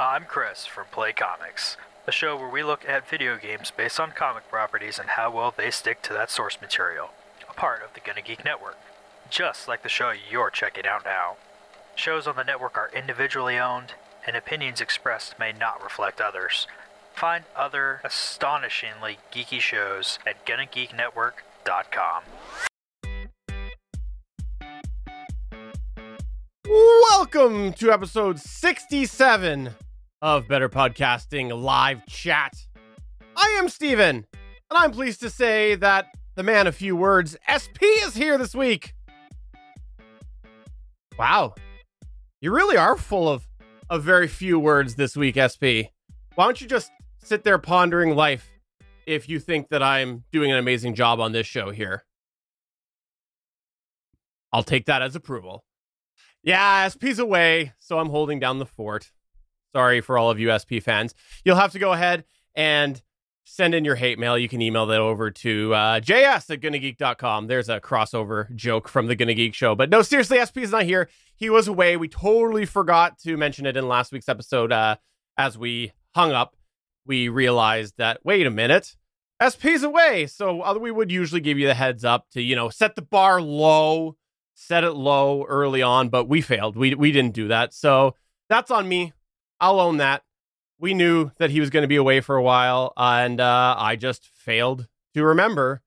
I'm Chris from Play Comics, a show where we look at video games based on comic properties and how well they stick to that source material, a part of the Gonna Geek Network, just like the show you're checking out now. Shows on the network are individually owned, and opinions expressed may not reflect others. Find other astonishingly geeky shows at GonnaGeekNetwork.com. Welcome to episode 67 of Better Podcasting Live Chat. I am Stephen, and I'm pleased to say that the man of few words, SP, is here this week. Wow. You really are full of, of very few words this week, SP. Why don't you just sit there pondering life if you think that I'm doing an amazing job on this show here? I'll take that as approval. Yeah, SP's away, so I'm holding down the fort. Sorry for all of you SP fans. You'll have to go ahead and send in your hate mail. You can email that over to uh, js at gonnageek.com. There's a crossover joke from the Gonna Geek show. But no, seriously, SP is not here. He was away. We totally forgot to mention it in last week's episode. Uh, as we hung up, we realized that, wait a minute, SP's away. So uh, we would usually give you the heads up to, you know, set the bar low set it low early on, but we failed. We we didn't do that. So that's on me. I'll own that. We knew that he was going to be away for a while, and uh, I just failed to remember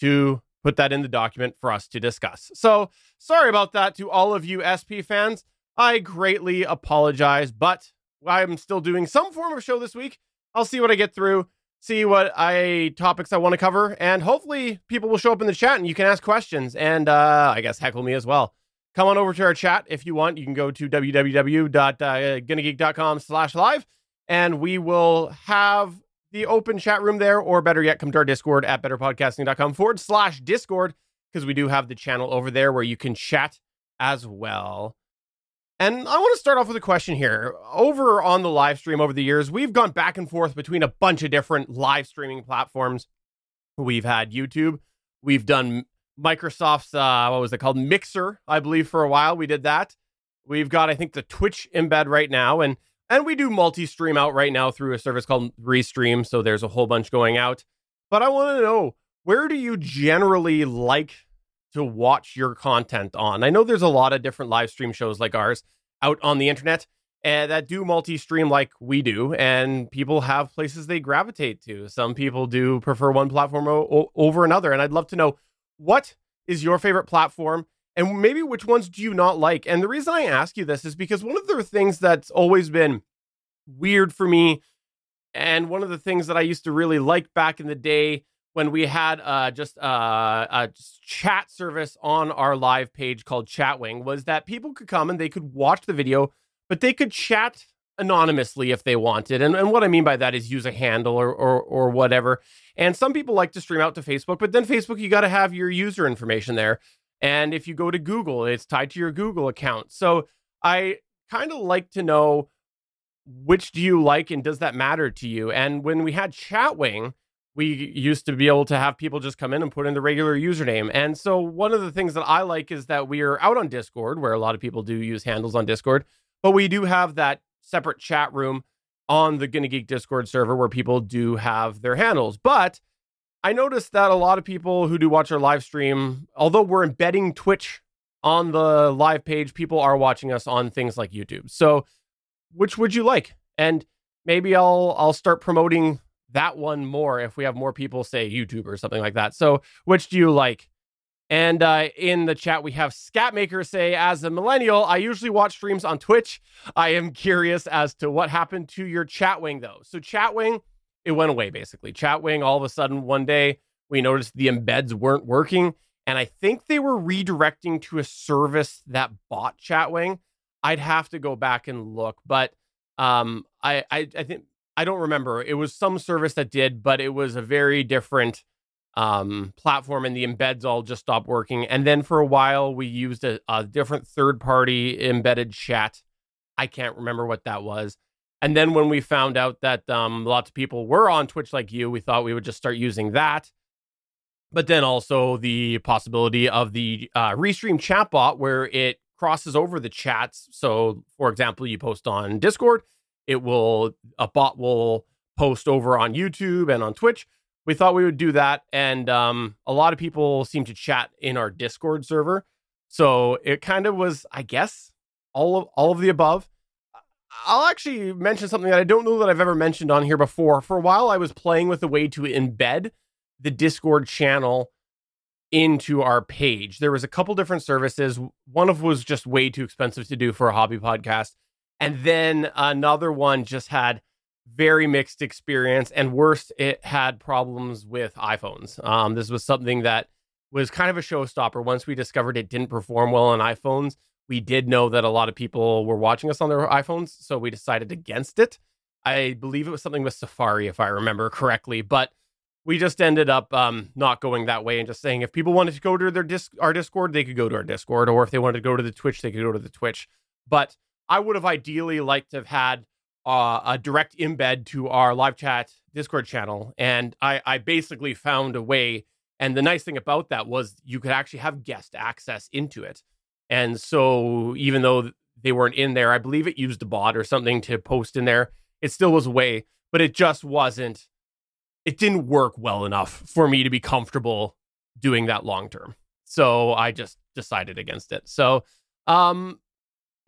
to put that in the document for us to discuss. So sorry about that to all of you SP fans. I greatly apologize, but I'm still doing some form of show this week. I'll see what I get through see what I topics I want to cover, and hopefully people will show up in the chat and you can ask questions and uh, I guess heckle me as well. Come on over to our chat if you want. You can go to www.gonnageek.com uh, slash live and we will have the open chat room there, or better yet, come to our Discord at betterpodcasting.com forward slash Discord because we do have the channel over there where you can chat as well. And I want to start off with a question here. Over on the live stream over the years, we've gone back and forth between a bunch of different live streaming platforms. We've had YouTube, we've done Microsoft's uh, what was it called Mixer, I believe for a while we did that. We've got I think the Twitch embed right now and and we do multi-stream out right now through a service called Restream, so there's a whole bunch going out. But I want to know where do you generally like to watch your content on. I know there's a lot of different live stream shows like ours out on the internet and that do multi-stream like we do and people have places they gravitate to some people do prefer one platform o- over another and i'd love to know what is your favorite platform and maybe which ones do you not like and the reason i ask you this is because one of the things that's always been weird for me and one of the things that i used to really like back in the day when we had uh, just uh, a chat service on our live page called Chatwing was that people could come and they could watch the video, but they could chat anonymously if they wanted. And, and what I mean by that is use a handle or, or, or whatever. And some people like to stream out to Facebook, but then Facebook, you got to have your user information there. And if you go to Google, it's tied to your Google account. So I kind of like to know which do you like and does that matter to you? And when we had Chatwing, we used to be able to have people just come in and put in the regular username. And so one of the things that I like is that we are out on Discord, where a lot of people do use handles on Discord, but we do have that separate chat room on the Gonna Geek Discord server where people do have their handles. But I noticed that a lot of people who do watch our live stream, although we're embedding Twitch on the live page, people are watching us on things like YouTube. So which would you like? And maybe I'll I'll start promoting that one more if we have more people say YouTube or something like that. So, which do you like? And uh, in the chat, we have Scatmaker say, as a millennial, I usually watch streams on Twitch. I am curious as to what happened to your Chatwing, though. So, Chatwing, it went away basically. Chatwing, all of a sudden, one day, we noticed the embeds weren't working. And I think they were redirecting to a service that bought Chatwing. I'd have to go back and look, but um, I, I, I think I don't remember. It was some service that did, but it was a very different um, platform, and the embeds all just stopped working. And then for a while, we used a, a different third party embedded chat. I can't remember what that was. And then when we found out that um, lots of people were on Twitch like you, we thought we would just start using that. But then also the possibility of the uh, Restream chatbot where it crosses over the chats. So, for example, you post on Discord it will a bot will post over on YouTube and on Twitch. We thought we would do that, and um, a lot of people seem to chat in our Discord server. So it kind of was, I guess, all of all of the above. I'll actually mention something that I don't know that I've ever mentioned on here before. For a while, I was playing with a way to embed the Discord channel into our page. There was a couple different services. One of was just way too expensive to do for a hobby podcast, and then another one just had very mixed experience. And worst, it had problems with iPhones. Um, this was something that was kind of a showstopper. Once we discovered it didn't perform well on iPhones, we did know that a lot of people were watching us on their iPhones, so we decided against it. I believe it was something with Safari, if I remember correctly, but we just ended up um, not going that way and just saying if people wanted to go to their disc, our Discord, they could go to our Discord, or if they wanted to go to the Twitch, they could go to the Twitch. But I would have ideally liked to have had uh, a direct embed to our live chat Discord channel, and I, I basically found a way. And the nice thing about that was you could actually have guest access into it. And so even though they weren't in there, I believe it used a bot or something to post in there. It still was a way, but it just wasn't, it didn't work well enough for me to be comfortable doing that long term. So I just decided against it. So um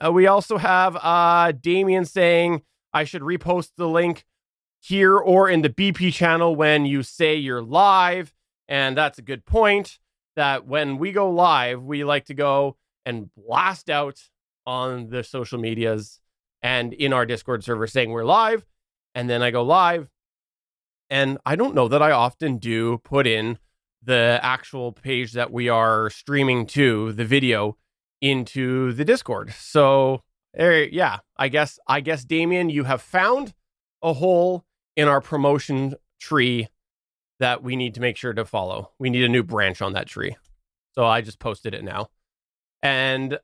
uh, we also have uh Damien saying I should repost the link here or in the BP channel when you say you're live. And that's a good point that when we go live, we like to go and blast out on the social medias and in our Discord server saying we're live. And then I go live. And I don't know that I often do put in the actual page that we are streaming to, the video, into the Discord. So, er, yeah, I guess, I guess, Damien, you have found a hole in our promotion tree that we need to make sure to follow. We need a new branch on that tree. So I just posted it now. And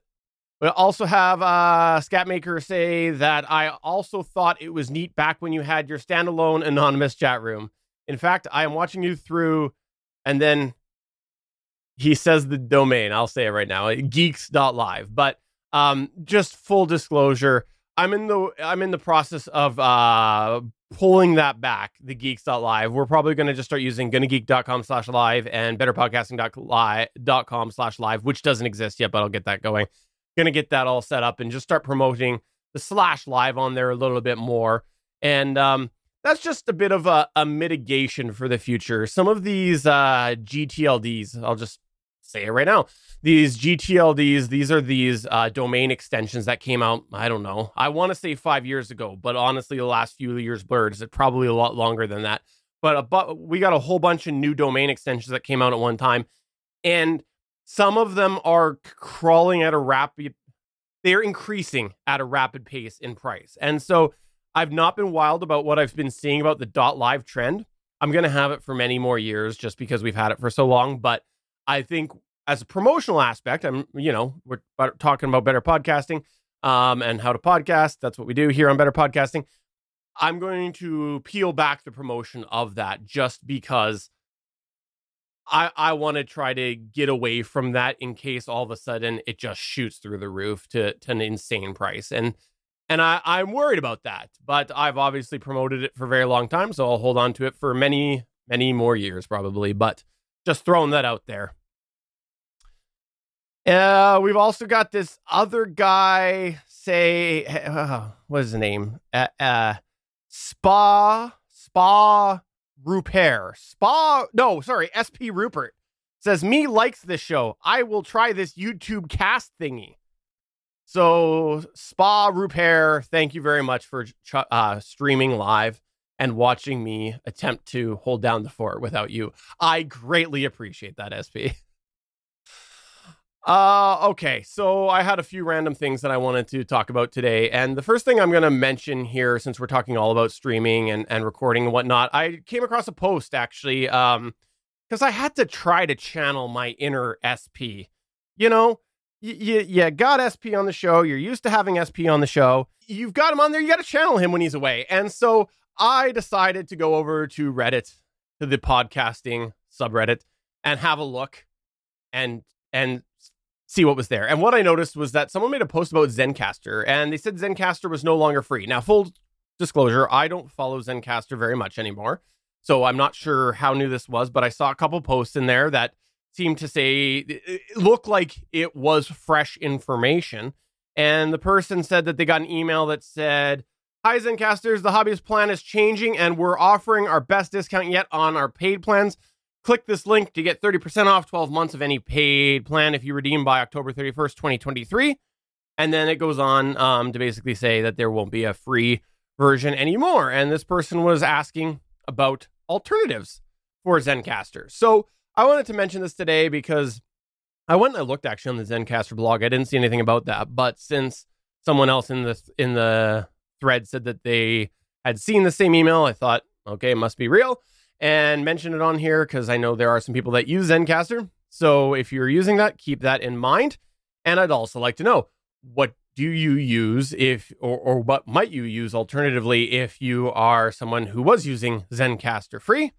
we also have uh, Scatmaker say that I also thought it was neat back when you had your standalone anonymous chat room. In fact, I am watching you through, and then he says the domain. I'll say it right now, geeks.live. But um, just full disclosure, I'm in the I'm in the process of uh, pulling that back, the geeks.live. We're probably going to just start using gonnageek.com slash live and betterpodcasting.com slash live, which doesn't exist yet, but I'll get that going. Going to get that all set up and just start promoting the slash live on there a little bit more. And um, that's just a bit of a, a mitigation for the future. Some of these uh, GTLDs, I'll just say it right now. These GTLDs, these are these uh, domain extensions that came out. I don't know. I want to say five years ago, but honestly, the last few years blurred. Is it probably a lot longer than that? But a, but we got a whole bunch of new domain extensions that came out at one time, and some of them are crawling at a rapid. They're increasing at a rapid pace in price, and so I've not been wild about what I've been seeing about the dot live trend. I'm going to have it for many more years just because we've had it for so long, but I think as a promotional aspect, I'm, you know, we're talking about better podcasting um, and how to podcast. That's what we do here on Better Podcasting. I'm going to peel back the promotion of that just because I I want to try to get away from that in case all of a sudden it just shoots through the roof to to an insane price. And and I, I'm worried about that. But I've obviously promoted it for a very long time, so I'll hold on to it for many, many more years probably. But just throwing that out there. Uh, we've also got this other guy say, uh, what is his name? Uh, uh, Spa, Spa Rupert. Spa, no, sorry, SP Rupert says, Me likes this show. I will try this YouTube cast thingy. So, Spa Rupert, thank you very much for uh, streaming live and watching me attempt to hold down the fort without you. I greatly appreciate that, SP. Uh, okay. So I had a few random things that I wanted to talk about today. And the first thing I'm going to mention here, since we're talking all about streaming and, and recording and whatnot, I came across a post actually, um, because I had to try to channel my inner SP. You know, you, you, you got SP on the show. You're used to having SP on the show. You've got him on there. You got to channel him when he's away. And so I decided to go over to Reddit, to the podcasting subreddit, and have a look and and see what was there. And what I noticed was that someone made a post about Zencastr and they said Zencastr was no longer free. Now, full disclosure, I don't follow Zencastr very much anymore. So I'm not sure how new this was, but I saw a couple posts in there that seemed to say it looked like it was fresh information. And the person said that they got an email that said, Hi, Zencasters, the hobbyist plan is changing and we're offering our best discount yet on our paid plans. Click this link to get 30% off 12 months of any paid plan if you redeem by October 31st, 2023. And then it goes on um, to basically say that there won't be a free version anymore. And this person was asking about alternatives for Zencastr. So I wanted to mention this today because I went and I looked actually on the Zencastr blog. I didn't see anything about that, but since someone else in the in the thread said that they had seen the same email, I thought, okay, it must be real, and mention it on here because I know there are some people that use Zencastr. So if you're using that, keep that in mind. And I'd also like to know what do you use if or, or what might you use alternatively if you are someone who was using Zencastr free?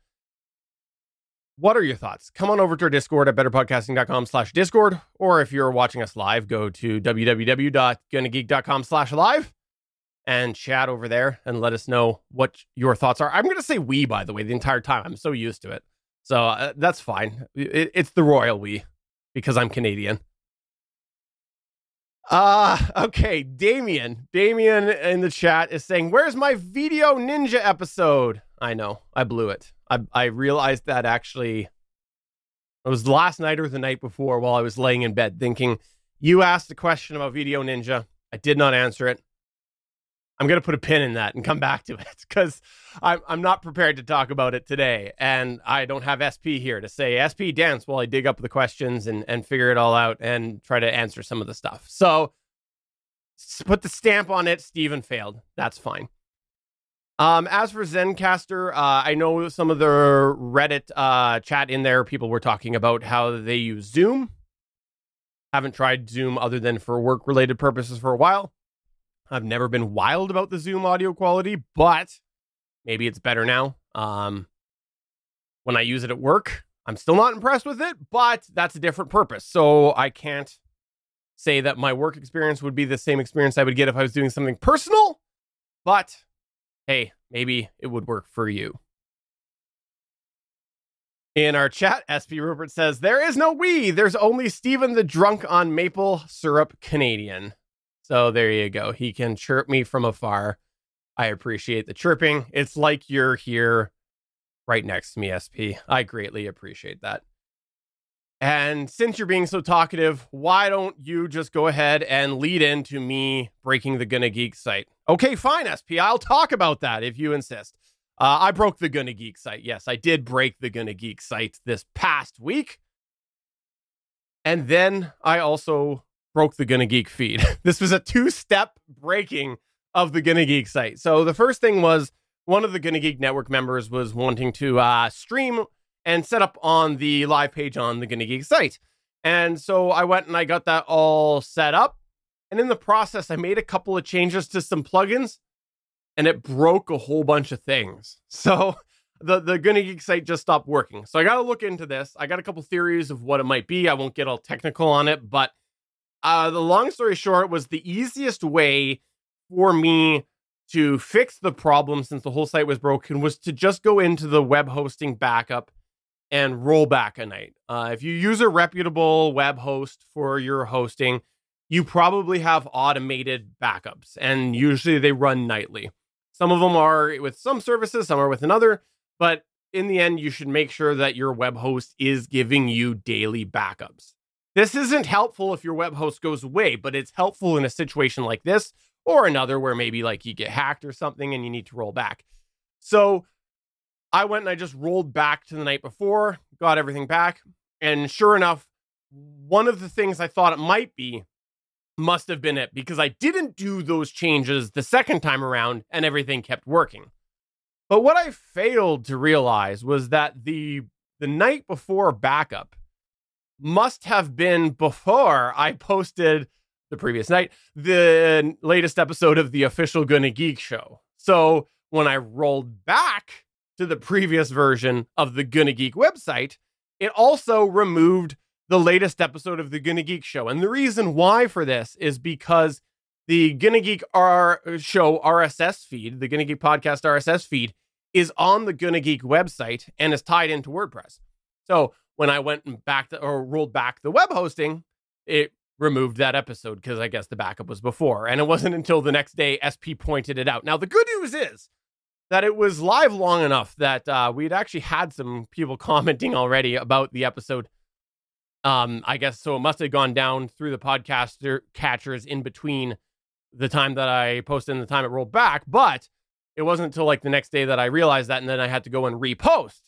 What are your thoughts? Come on over to our Discord at betterpodcasting.com slash Discord, or if you're watching us live, go to www.gonnageek.com slash live and chat over there and let us know what your thoughts are. I'm going to say we, by the way, the entire time. I'm so used to it. So uh, that's fine. It, it's the royal we because I'm Canadian. Uh, okay. Damien. Damien in the chat is saying, Where's my VDO.Ninja episode? I know. I blew it. I, I realized that actually it was last night or the night before while I was laying in bed thinking, You asked a question about VDO.Ninja. I did not answer it. I'm going to put a pin in that and come back to it because I'm, I'm not prepared to talk about it today. And I don't have SP here to say, SP dance while I dig up the questions and, and figure it all out and try to answer some of the stuff. So put the stamp on it. Stephen failed. That's fine. Um, as for Zencastr, uh, I know some of the Reddit uh, chat in there, people were talking about how they use Zoom. Haven't tried Zoom other than for work related purposes for a while. I've never been wild about the Zoom audio quality, but maybe it's better now. Um, when I use it at work, I'm still not impressed with it, but that's a different purpose. So I can't say that my work experience would be the same experience I would get if I was doing something personal, but hey, maybe it would work for you. In our chat, SP Rupert says, There is no we. There's only Stephen the drunk on maple syrup Canadian. So there you go. He can chirp me from afar. I appreciate the chirping. It's like you're here right next to me, SP. I greatly appreciate that. And since you're being so talkative, why don't you just go ahead and lead into me breaking the Gonna Geek site? Okay, fine, SP. I'll talk about that if you insist. Uh, I broke the Gonna Geek site. Yes, I did break the Gonna Geek site this past week. And then I also broke the Gonna Geek feed. this was a two step breaking of the Gonna Geek site. So the first thing was one of the Gonna Geek network members was wanting to uh, stream and set up on the live page on the Gonna Geek site. And so I went and I got that all set up. And in the process, I made a couple of changes to some plugins and it broke a whole bunch of things. So the, the Gonna Geek site just stopped working. So I got to look into this. I got a couple theories of what it might be. I won't get all technical on it, but uh, the long story short was the easiest way for me to fix the problem since the whole site was broken was to just go into the web hosting backup and roll back a night. Uh, if you use a reputable web host for your hosting, you probably have automated backups, and usually they run nightly. Some of them are with some services, some are with another, but in the end, you should make sure that your web host is giving you daily backups. This isn't helpful if your web host goes away, but it's helpful in a situation like this or another where maybe like you get hacked or something and you need to roll back. So I went and I just rolled back to the night before, got everything back. And sure enough, one of the things I thought it might be must have been it because I didn't do those changes the second time around and everything kept working. But what I failed to realize was that the the night before backup must have been before I posted the previous night the latest episode of the official Gonna Geek show. So when I rolled back to the previous version of the Gonna Geek website, it also removed the latest episode of the Gonna Geek show. And the reason why for this is because the Gonna Geek R show RSS feed, the Gonna Geek podcast RSS feed, is on the Gonna Geek website and is tied into WordPress. So when I went back to, or rolled back the web hosting, it removed that episode because I guess the backup was before. And it wasn't until the next day SP pointed it out. Now, the good news is that it was live long enough that uh, we'd actually had some people commenting already about the episode. Um, I guess so. It must have gone down through the podcaster catchers in between the time that I posted and the time it rolled back. But it wasn't until like the next day that I realized that, and then I had to go and repost.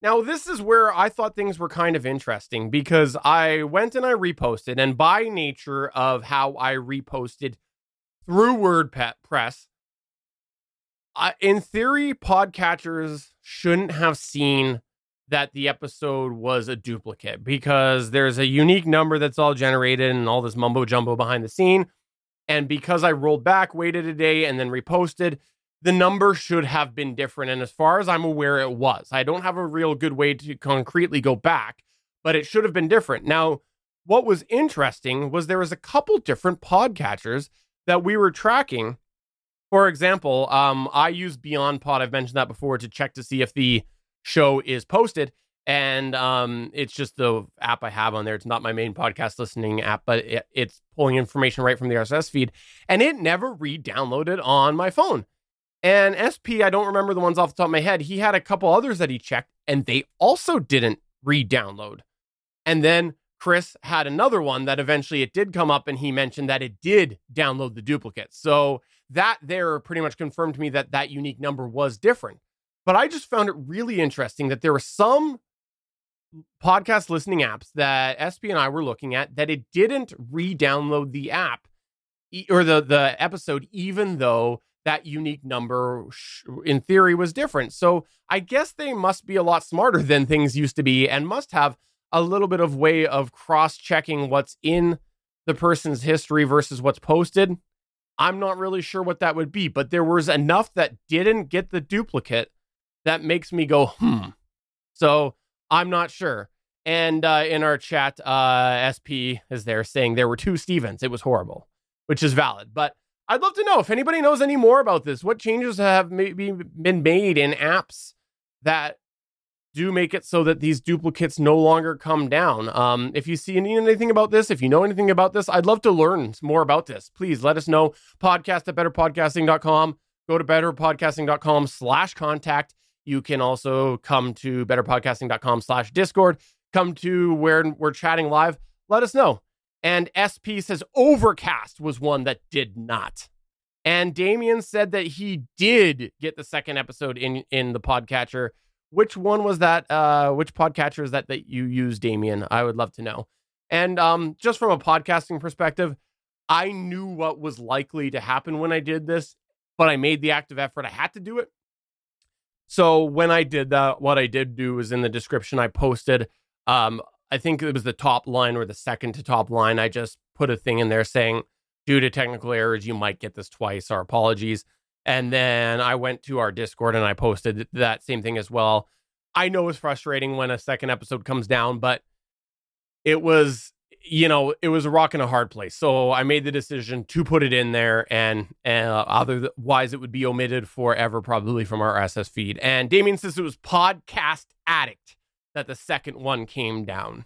Now, this is where I thought things were kind of interesting because I went and I reposted, and by nature of how I reposted through WordPress, in theory, podcatchers shouldn't have seen that the episode was a duplicate because there's a unique number that's all generated and all this mumbo jumbo behind the scene. And because I rolled back, waited a day, and then reposted, the number should have been different. And as far as I'm aware, it was. I don't have a real good way to concretely go back, but it should have been different. Now, what was interesting was there was a couple different podcatchers that we were tracking. For example, um, I use Beyond Pod. I've mentioned that before to check to see if the show is posted. And um, it's just the app I have on there. It's not my main podcast listening app, but it, it's pulling information right from the RSS feed. And it never re downloaded on my phone. And SP, I don't remember the ones off the top of my head. He had a couple others that he checked, and they also didn't re download. And then Chris had another one that eventually it did come up, and he mentioned that it did download the duplicate. So that there pretty much confirmed to me that that unique number was different. But I just found it really interesting that there were some podcast listening apps that SP and I were looking at that it didn't re download the app or the, the episode, even though that unique number in theory was different. So I guess they must be a lot smarter than things used to be and must have a little bit of way of cross checking what's in the person's history versus what's posted. I'm not really sure what that would be, but there was enough that didn't get the duplicate that makes me go, hmm. So I'm not sure. And uh, in our chat, uh, SP is there saying there were two Stephens. It was horrible, which is valid. But I'd love to know if anybody knows any more about this. What changes have maybe been made in apps that do make it so that these duplicates no longer come down? Um, if you see anything about this, if you know anything about this, I'd love to learn more about this. Please let us know. Podcast at betterpodcasting.com. Go to betterpodcasting.com slash contact. You can also come to betterpodcasting.com slash discord. Come to where we're chatting live. Let us know. And SP says Overcast was one that did not. And Damien said that he did get the second episode in in the podcatcher. Which one was that? Uh, which podcatcher is that that you use, Damien? I would love to know. And um, just from a podcasting perspective, I knew what was likely to happen when I did this, but I made the active effort. I had to do it. So when I did that, what I did do was in the description, I posted um, I think it was the top line or the second to top line. I just put a thing in there saying, due to technical errors, you might get this twice. Our apologies. And then I went to our Discord and I posted that same thing as well. I know it's frustrating when a second episode comes down, but it was, you know, it was a rock in a hard place. So I made the decision to put it in there, and, and uh, otherwise it would be omitted forever, probably from our SS feed. And Damien says it was Podcast Addict that the second one came down.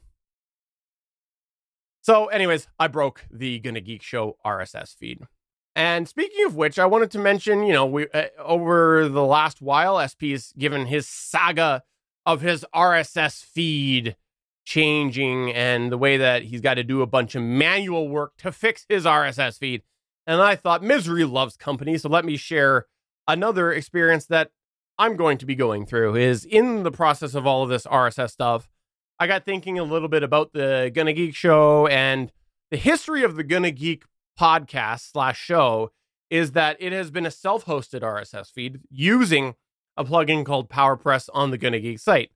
So, anyways, I broke the Gonna Geek Show RSS feed. And speaking of which, I wanted to mention, you know, we uh, over the last while, SP has given his saga of his RSS feed changing and the way that he's got to do a bunch of manual work to fix his RSS feed. And I thought misery loves company, so let me share another experience that I'm going to be going through is in the process of all of this RSS stuff. I got thinking a little bit about the Gonna Geek show and the history of the Gonna Geek podcast slash show is that it has been a self-hosted RSS feed using a plugin called PowerPress on the Gonna Geek site.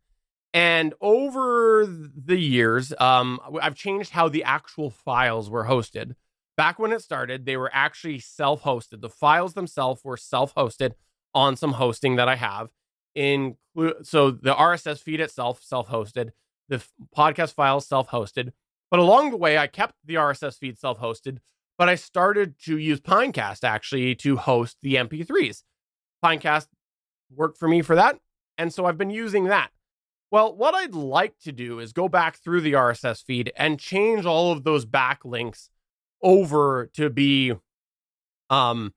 And over the years, um, I've changed how the actual files were hosted. Back when it started, they were actually self-hosted. The files themselves were self-hosted on some hosting that I have. Include so the RSS feed itself self-hosted, the podcast files self-hosted, but along the way I kept the RSS feed self-hosted, but I started to use Pinecast actually to host the MP3s. Pinecast worked for me for that. And so I've been using that. Well, what I'd like to do is go back through the RSS feed and change all of those backlinks over to be um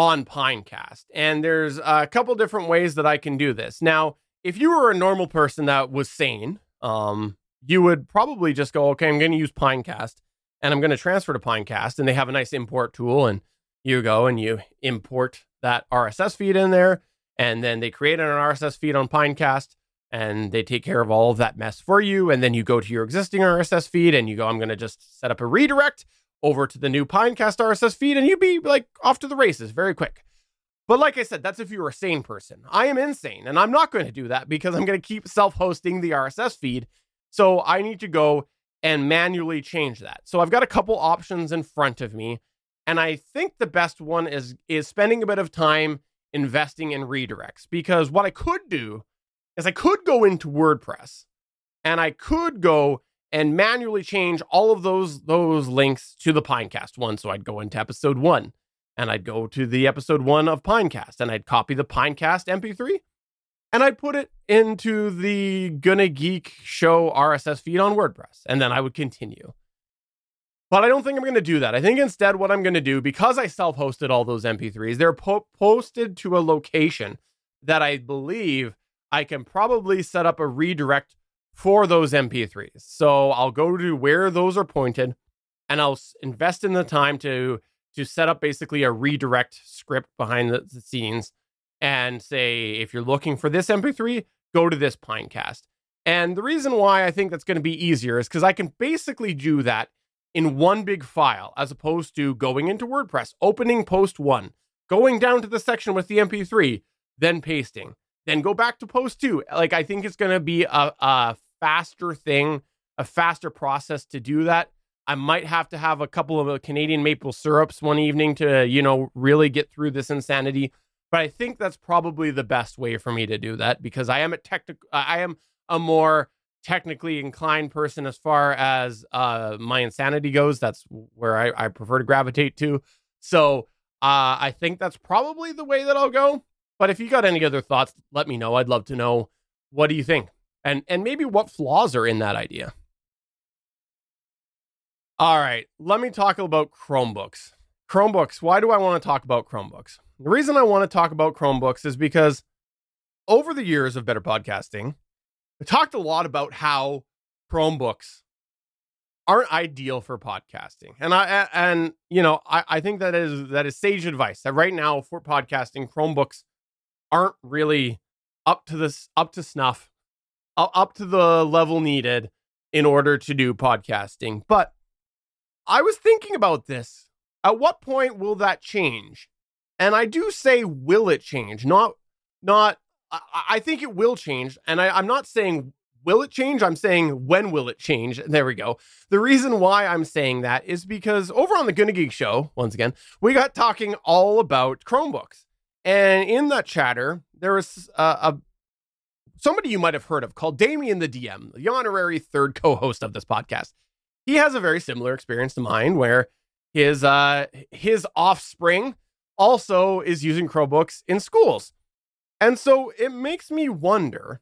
on Pinecast. And there's a couple different ways that I can do this. Now, if you were a normal person that was sane, um, you would probably just go, okay, I'm going to use Pinecast and I'm going to transfer to Pinecast. And they have a nice import tool. And you go and you import that RSS feed in there. And then they create an RSS feed on Pinecast and they take care of all of that mess for you. And then you go to your existing RSS feed and you go, I'm going to just set up a redirect over to the new Pinecast RSS feed and you'd be like off to the races very quick. But like I said, that's if you're a sane person. I am insane and I'm not going to do that because I'm going to keep self hosting the RSS feed. So I need to go and manually change that. So I've got a couple options in front of me. And I think the best one is is spending a bit of time investing in redirects because what I could do is I could go into WordPress and I could go and manually change all of those those links to the Pinecast one. So I'd go into episode one and I'd go to the episode one of Pinecast and I'd copy the Pinecast MP3 and I'd put it into the Gonna Geek show RSS feed on WordPress. And then I would continue. But I don't think I'm going to do that. I think instead, what I'm going to do, because I self hosted all those MP3s, they're po- posted to a location that I believe I can probably set up a redirect for those MP3s. So I'll go to where those are pointed and I'll invest in the time to to set up basically a redirect script behind the, the scenes and say if you're looking for this MP3, go to this Pinecast. And the reason why I think that's going to be easier is because I can basically do that in one big file as opposed to going into WordPress, opening post one, going down to the section with the MP3, then pasting then go back to post two. Like I think it's going to be a, a faster thing, a faster process to do that. I might have to have a couple of uh, Canadian maple syrups one evening to, you know, really get through this insanity. But I think that's probably the best way for me to do that because I am a technical, I am a more technically inclined person as far as uh, my insanity goes. That's where I, I prefer to gravitate to. So uh, I think that's probably the way that I'll go. But if you got any other thoughts, let me know. I'd love to know what do you think? And and maybe what flaws are in that idea. All right, let me talk about Chromebooks. Chromebooks, why do I want to talk about Chromebooks? The reason I want to talk about Chromebooks is because over the years of better podcasting, I talked a lot about how Chromebooks aren't ideal for podcasting. And I and you know, I, I think that is that is sage advice. That right now for podcasting, Chromebooks aren't really up to this up to snuff up to the level needed in order to do podcasting. But i was thinking about this. At what point will that change? And i do say will it change? Not not i, I think it will change. And I, i'm not saying will it change? I'm saying when will it change? There we go. The reason why i'm saying that is because over on the Gonna Geek show once again we got talking all about chromebooks. And in that chatter, there was uh, a somebody you might have heard of called Damien the DM, the honorary third co-host of this podcast. He has a very similar experience to mine, where his uh, his offspring also is using Chromebooks in schools, and so it makes me wonder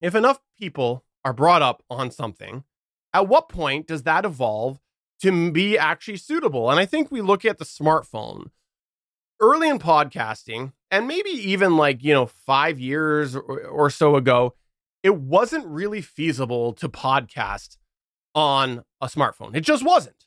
if enough people are brought up on something, at what point does that evolve to be actually suitable? And I think we look at the smartphone early in podcasting, and maybe even like, you know, five years or, or so ago, it wasn't really feasible to podcast on a smartphone. It just wasn't.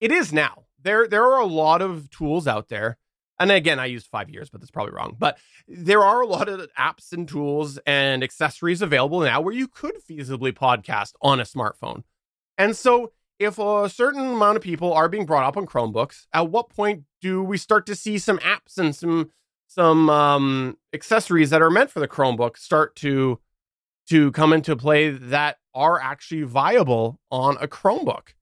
It is now. There, there are a lot of tools out there. And again, I used five years, but that's probably wrong. But there are a lot of apps and tools and accessories available now where you could feasibly podcast on a smartphone. And so if a certain amount of people are being brought up on Chromebooks, at what point do we start to see some apps and some some um, accessories that are meant for the Chromebook start to to come into play that are actually viable on a Chromebook?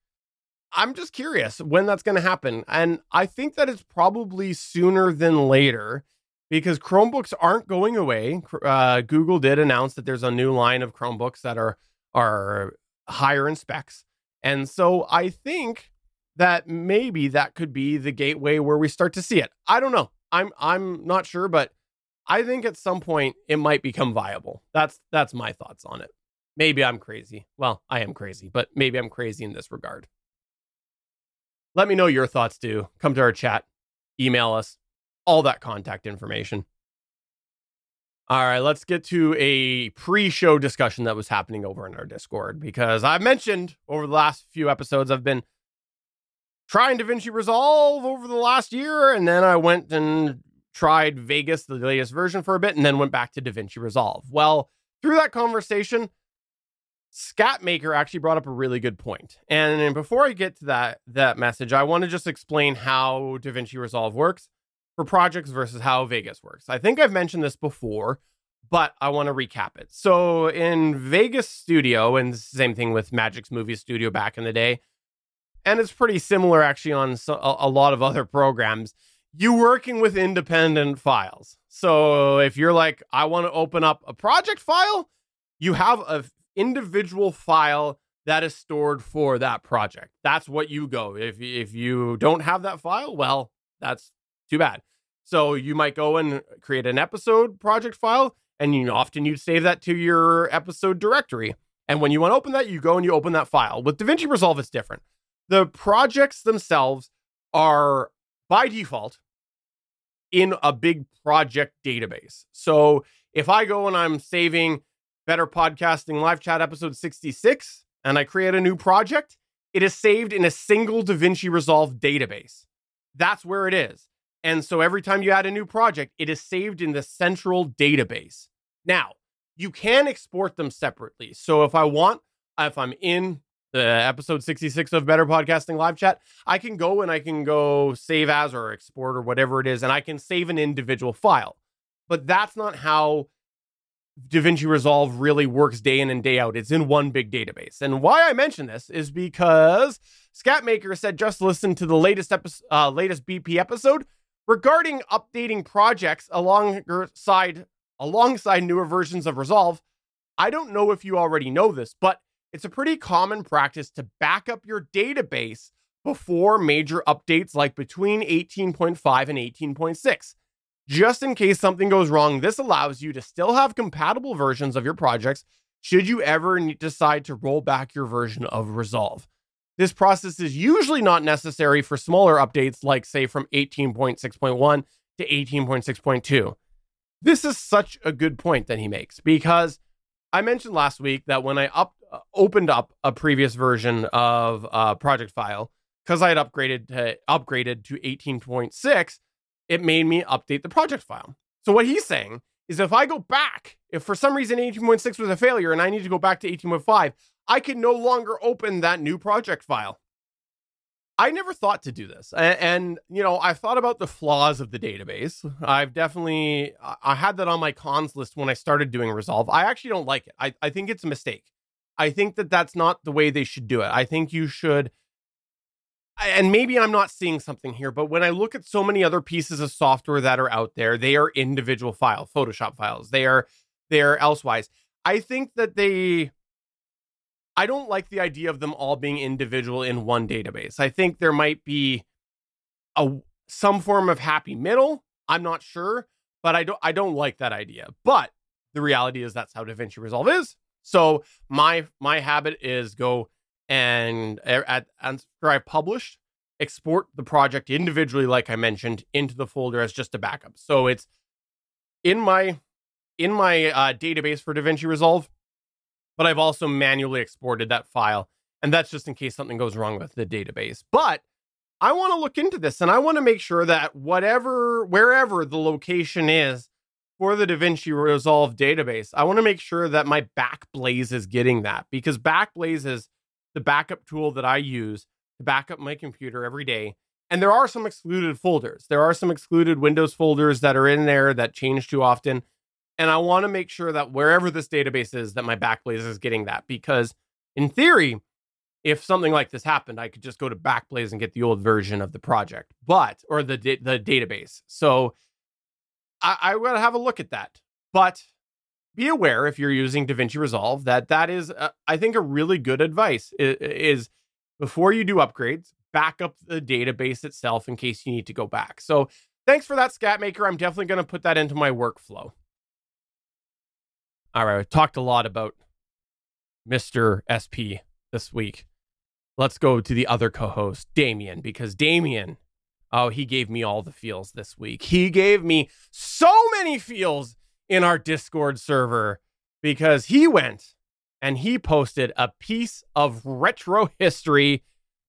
I'm just curious when that's going to happen, and I think that it's probably sooner than later because Chromebooks aren't going away. Uh, Google did announce that there's a new line of Chromebooks that are are higher in specs and so I think that maybe that could be the gateway where we start to see it. I don't know. I'm I'm not sure, but I think at some point it might become viable. That's that's my thoughts on it. Maybe I'm crazy. Well, I am crazy, but maybe I'm crazy in this regard. Let me know your thoughts too. Come to our chat, email us, all that contact information. All right, let's get to a pre show discussion that was happening over in our Discord because I've mentioned over the last few episodes, I've been trying DaVinci Resolve over the last year, and then I went and tried Vegas, the latest version, for a bit, and then went back to DaVinci Resolve. Well, through that conversation, Scatmaker actually brought up a really good point. And before I get to that that message, I want to just explain how DaVinci Resolve works for projects versus how Vegas works. I think I've mentioned this before, but I want to recap it. So in Vegas Studio, and same thing with Magix Movie Studio back in the day, and it's pretty similar actually on so, a, a lot of other programs. You working with independent files. So if you're like, I want to open up a project file, you have a individual file that is stored for that project. That's what you go. If if you don't have that file, well, that's too bad. So you might go and create an episode project file, and you often you'd save that to your episode directory. And when you want to open that, you go and you open that file. With DaVinci Resolve, it's different. The projects themselves are by default in a big project database. So if I go and I'm saving Better Podcasting Live Chat episode 66 and I create a new project, it is saved in a single DaVinci Resolve database. That's where it is. And so every time you add a new project, it is saved in the central database. Now, you can export them separately. So if I want, if I'm in the episode 66 of Better Podcasting Live Chat, I can go and I can go save as or export or whatever it is, and I can save an individual file. But that's not how DaVinci Resolve really works day in and day out. It's in one big database. And why I mention this is because Scatmaker said just listen to the latest episode, uh, latest BP episode regarding updating projects alongside alongside newer versions of Resolve, I don't know if you already know this, but it's a pretty common practice to back up your database before major updates like between 18.5 and 18.6. Just in case something goes wrong, this allows you to still have compatible versions of your projects should you ever decide to roll back your version of Resolve. This process is usually not necessary for smaller updates, like, say, from 18.6.1 to 18.6.2. This is such a good point that he makes because I mentioned last week that when I up, opened up a previous version of a project file, because I had upgraded to, upgraded to 18.6, it made me update the project file. So what he's saying is if I go back, if for some reason 18.6 was a failure and I need to go back to 18.5, I can no longer open that new project file. I never thought to do this. And, and, you know, I've thought about the flaws of the database. I've definitely, I had that on my cons list when I started doing Resolve. I actually don't like it. I, I think it's a mistake. I think that that's not the way they should do it. I think you should, and maybe I'm not seeing something here, but when I look at so many other pieces of software that are out there, they are individual file, Photoshop files. They are, they are elsewise. I think that they I don't like the idea of them all being individual in one database. I think there might be a some form of happy middle. I'm not sure, but I don't I don't like that idea. But the reality is that's how DaVinci Resolve is. So my my habit is go and at after I've published, export the project individually, like I mentioned, into the folder as just a backup. So it's in my in my uh, database for DaVinci Resolve but I've also manually exported that file. And that's just in case something goes wrong with the database. But I want to look into this and I want to make sure that whatever, wherever the location is for the DaVinci Resolve database, I want to make sure that my Backblaze is getting that because Backblaze is the backup tool that I use to back up my computer every day. And there are some excluded folders. There are some excluded Windows folders that are in there that change too often. And I want to make sure that wherever this database is, that my Backblaze is getting that because in theory, if something like this happened, I could just go to Backblaze and get the old version of the project, but or the the database. So I, I will have a look at that. But be aware if you're using DaVinci Resolve that that is, uh, I think, a really good advice is, is before you do upgrades, back up the database itself in case you need to go back. So thanks for that, Scatmaker. I'm definitely going to put that into my workflow. All right, I talked a lot about Mr. SP this week. Let's go to the other co host, Damien, because Damien, oh, he gave me all the feels this week. He gave me so many feels in our Discord server because he went and he posted a piece of retro history.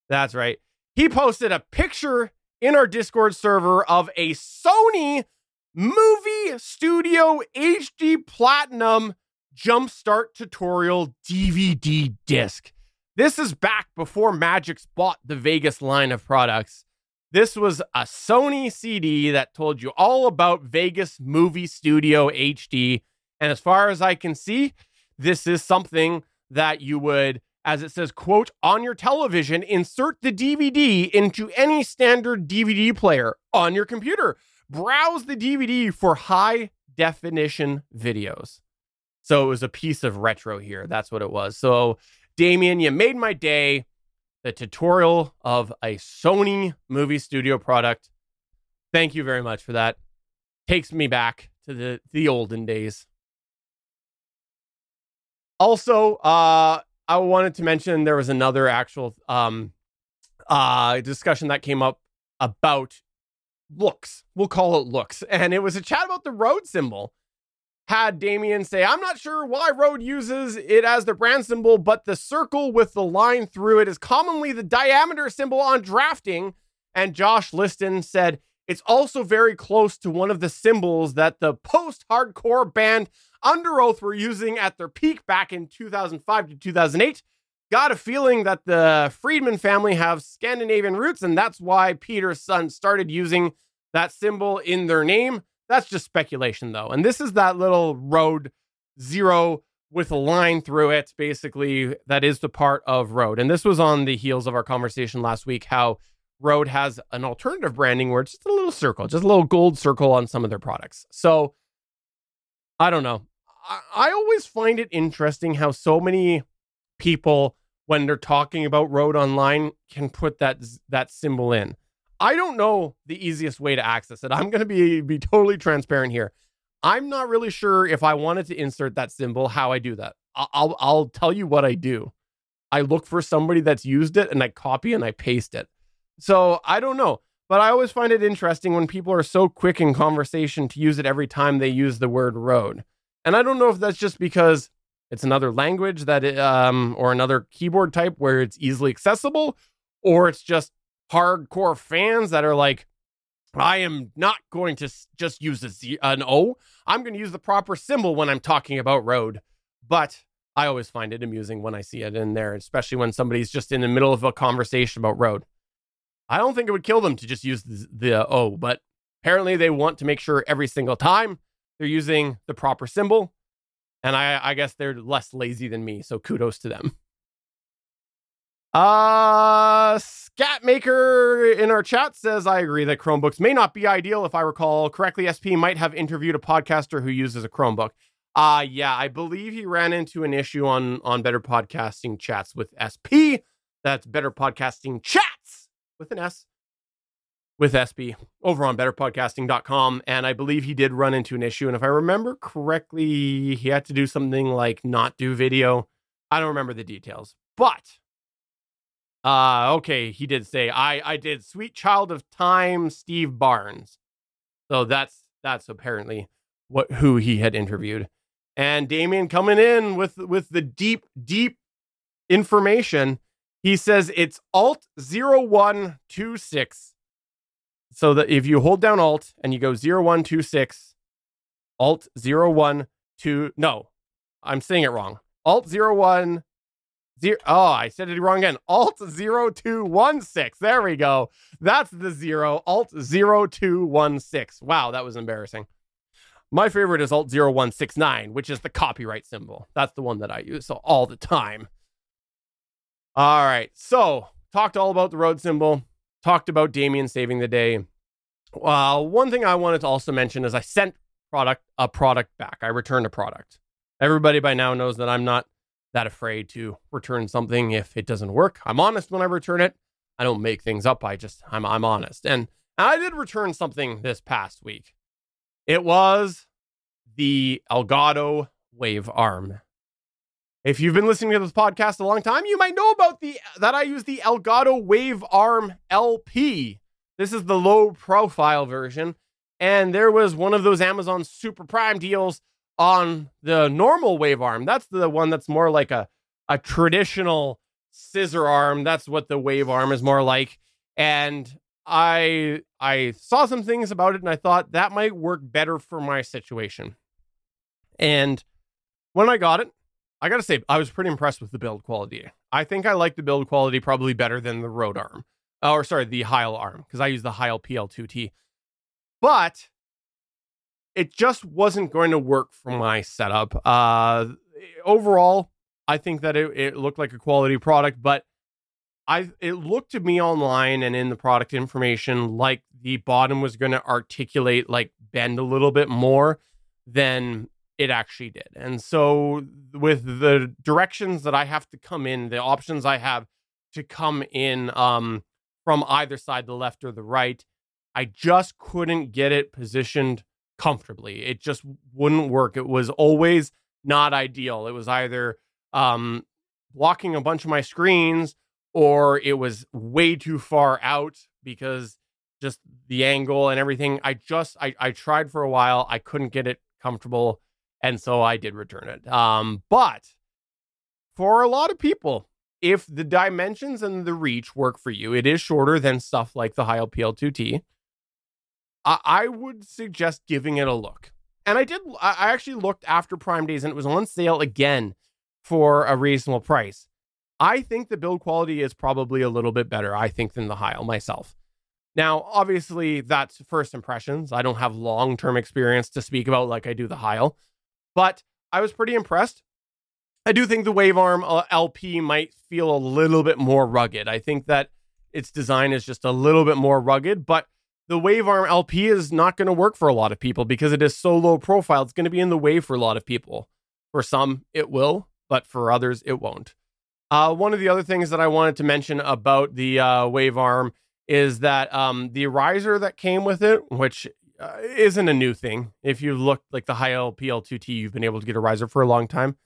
That's right. He posted a picture in our Discord server of a Sony Movie Studio HD Platinum Jumpstart Tutorial DVD disc. This is back before Magix bought the Vegas line of products. This was a Sony CD that told you all about Vegas Movie Studio HD. And as far as I can see, this is something that you would as it says, quote, on your television, insert the DVD into any standard DVD player on your computer. Browse the DVD for high definition videos. So it was a piece of retro here. That's what it was. So, Damien, you made my day. The tutorial of a Sony movie studio product. Thank you very much for that. Takes me back to the, the olden days. Also, uh, I wanted to mention there was another actual um, uh, discussion that came up about looks. We'll call it looks. And it was a chat about the Rode symbol. Had Damien say, I'm not sure why Rode uses it as their brand symbol, but the circle with the line through it is commonly the diameter symbol on drafting. And Josh Liston said, it's also very close to one of the symbols that the post hardcore band Underoath were using at their peak back in 2005 to 2008. Got a feeling that the Freedman family have Scandinavian roots, and that's why Peter's son started using that symbol in their name. That's just speculation, though. And this is that little Rode zero with a line through it, basically, that is the part of Rode. And this was on the heels of our conversation last week how Rode has an alternative branding where it's just a little circle, just a little gold circle on some of their products. So I don't know. I, always find it interesting how so many people, when they're talking about Rode Online, can put that that symbol in. I don't know the easiest way to access it. I'm going to be be totally transparent here. I'm not really sure if I wanted to insert that symbol, how I do that. I'll, I'll, tell you what I do. I look for somebody that's used it and I copy and I paste it. So I don't know, but I always find it interesting when people are so quick in conversation to use it every time they use the word Rode. And I don't know if that's just because it's another language that it, um or another keyboard type where it's easily accessible or it's just hardcore fans that are like I am not going to just use a Z, an O. I'm going to use the proper symbol when I'm talking about Rode. But I always find it amusing when I see it in there, especially when somebody's just in the middle of a conversation about Rode. I don't think it would kill them to just use the, the O, but apparently they want to make sure every single time they're using the proper symbol. And I, I guess they're less lazy than me. So kudos to them. Uh, Scatmaker in our chat says, I agree that Chromebooks may not be ideal. If I recall correctly, SP might have interviewed a podcaster who uses a Chromebook. Uh, yeah, I believe he ran into an issue on, on Better Podcasting Chats with SP. That's Better Podcasting Chats with an S with SB over on betterpodcasting.com. And I believe he did run into an issue. And if I remember correctly, he had to do something like not do video. I don't remember the details. But uh okay, he did say I I did Sweet Child of Time Steve Barnes. So that's that's apparently what who he had interviewed. And Damien coming in with with the deep deep information. He says it's alt 0126 so that if you hold down Alt and you go 0126, Alt 012, no, I'm saying it wrong. Alt 01, zero, oh, I said it wrong again. Alt 0216. There we go. That's the zero. Alt 0216. Wow, that was embarrassing. My favorite is Alt 0169, which is the copyright symbol. That's the one that I use so all the time. All right. So, talked all about the Rode symbol talked about Damien saving the day. Uh, one thing I wanted to also mention is I sent product a product back. I returned a product. Everybody by now knows that I'm not that afraid to return something if it doesn't work. I'm honest when I return it. I don't make things up. I just I'm I'm honest. And I did return something this past week. It was the Elgato Wave Arm. If you've been listening to this podcast a long time, you might know about the that I use the Elgato Wave Arm LP. This is the low profile version. And there was one of those Amazon Super Prime deals on the normal wave arm. That's the one that's more like a, a traditional scissor arm. That's what the wave arm is more like. And I I saw some things about it and I thought that might work better for my situation. And when I got it, I got to say I was pretty impressed with the build quality. I think I like the build quality probably better than the Rode arm. or sorry, the Heil arm because I use the Heil PL2T. But it just wasn't going to work for my setup. Uh overall, I think that it, it looked like a quality product, but I it looked to me online and in the product information like the bottom was going to articulate like bend a little bit more than it actually did. And so with the directions that I have to come in, the options I have to come in um from either side, the left or the right, I just couldn't get it positioned comfortably. It just wouldn't work. It was always not ideal. It was either um blocking a bunch of my screens or it was way too far out because just the angle and everything. I just I, I tried for a while. I couldn't get it comfortable. And so I did return it. Um, but for a lot of people, if the dimensions and the reach work for you, it is shorter than stuff like the Heil PL2T. I, I would suggest giving it a look. And I did, I actually looked after Prime Days and it was on sale again for a reasonable price. I think the build quality is probably a little bit better, I think, than the Heil myself. Now, obviously, that's first impressions. I don't have long term experience to speak about like I do the Heil, but I was pretty impressed. I do think the Wavearm uh, LP might feel a little bit more rugged. I think that its design is just a little bit more rugged, but the Wavearm LP is not going to work for a lot of people because it is so low profile. It's going to be in the way for a lot of people. For some, it will, but for others, it won't. Uh, one of the other things that I wanted to mention about the uh, Wave Arm is that um, the riser that came with it, which uh, isn't a new thing. If you look like the Heil PL2T, you've been able to get a riser for a long time.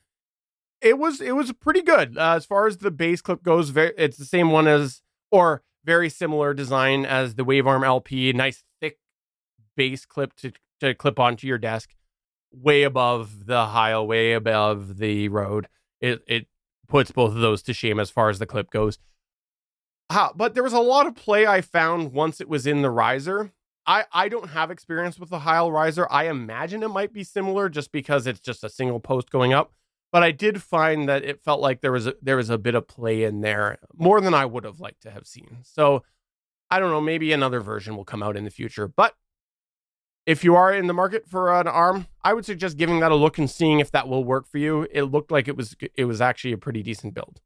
It was it was pretty good uh, as far as the bass clip goes. Very, it's the same one as or very similar design as the Wavearm LP. Nice thick base clip to to clip onto your desk, way above the Heil, way above the Rode. It it puts both of those to shame as far as the clip goes. But there was a lot of play I found once it was in the riser. I, I don't have experience with the Heil riser. I imagine it might be similar just because it's just a single post going up. But I did find that it felt like there was a, there was a bit of play in there, more than I would have liked to have seen. So I don't know, maybe another version will come out in the future. But if you are in the market for an arm, I would suggest giving that a look and seeing if that will work for you. It looked like it was it was actually a pretty decent build.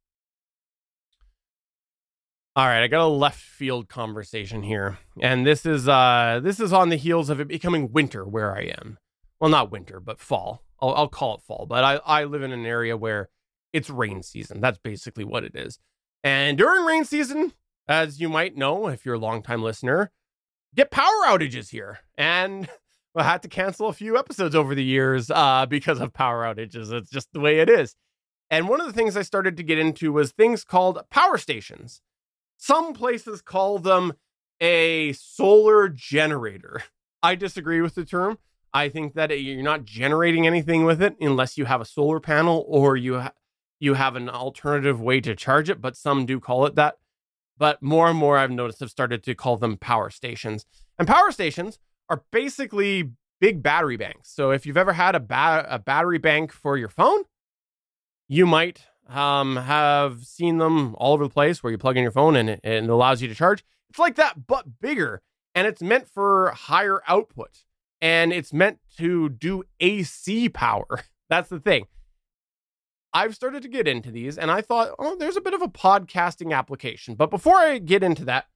All right, I got a left field conversation here. And this is uh this is on the heels of it becoming winter where I am. Well, not winter, but fall. I'll, I'll call it fall, but I, I live in an area where it's rain season. That's basically what it is. And during rain season, as you might know if you're a longtime listener, get power outages here. And I had to cancel a few episodes over the years uh, because of power outages. It's just the way it is. And one of the things I started to get into was things called power stations. Some places call them a solar generator. I disagree with the term. I think that you're not generating anything with it unless you have a solar panel or you ha- you have an alternative way to charge it, but some do call it that. But more and more I've noticed have started to call them power stations. And power stations are basically big battery banks. So if you've ever had a, ba- a battery bank for your phone, you might um, have seen them all over the place where you plug in your phone and it, and it allows you to charge. It's like that, but bigger. And it's meant for higher output. And it's meant to do AC power. That's the thing. I've started to get into these and I thought, oh, there's a bit of a podcasting application. But before I get into that,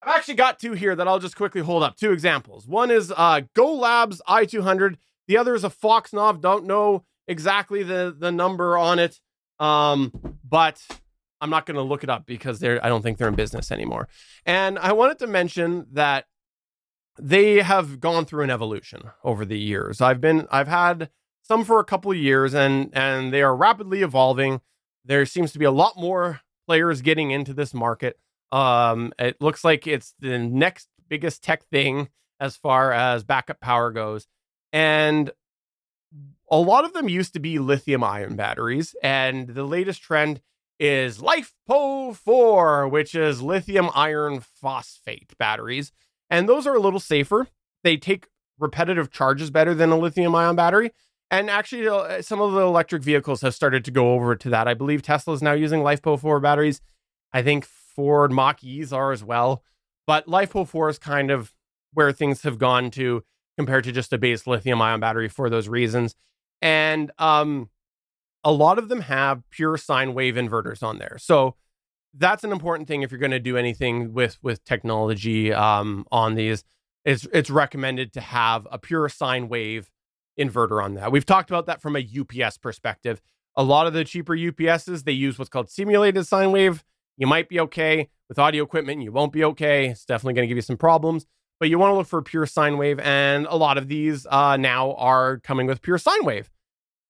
I've actually got two here that I'll just quickly hold up. Two examples. One is uh, Go Labs i200. The other is a Foxnov. Don't know exactly the, the number on it. Um, but I'm not going to look it up because they're I don't think they're in business anymore. And I wanted to mention that they have gone through an evolution over the years. I've been I've had some for a couple of years and and they are rapidly evolving. There seems to be a lot more players getting into this market. Um, it looks like it's the next biggest tech thing as far as backup power goes. And a lot of them used to be lithium ion batteries. And the latest trend is LiFePO 4, which is lithium iron phosphate batteries. And those are a little safer. They take repetitive charges better than a lithium ion battery. And actually, uh, some of the electric vehicles have started to go over to that. I believe Tesla is now using LiFePO 4 batteries. I think Ford Mach E's are as well. But LiFePO 4 is kind of where things have gone to compared to just a base lithium ion battery for those reasons. And um, a lot of them have pure sine wave inverters on there. So that's an important thing if you're going to do anything with with technology um, on these. It's it's recommended to have a pure sine wave inverter on that. We've talked about that from a UPS perspective. A lot of the cheaper UPSs they use what's called simulated sine wave. You might be okay with audio equipment. You won't be okay. It's definitely going to give you some problems. But you want to look for pure sine wave, and a lot of these uh, now are coming with pure sine wave.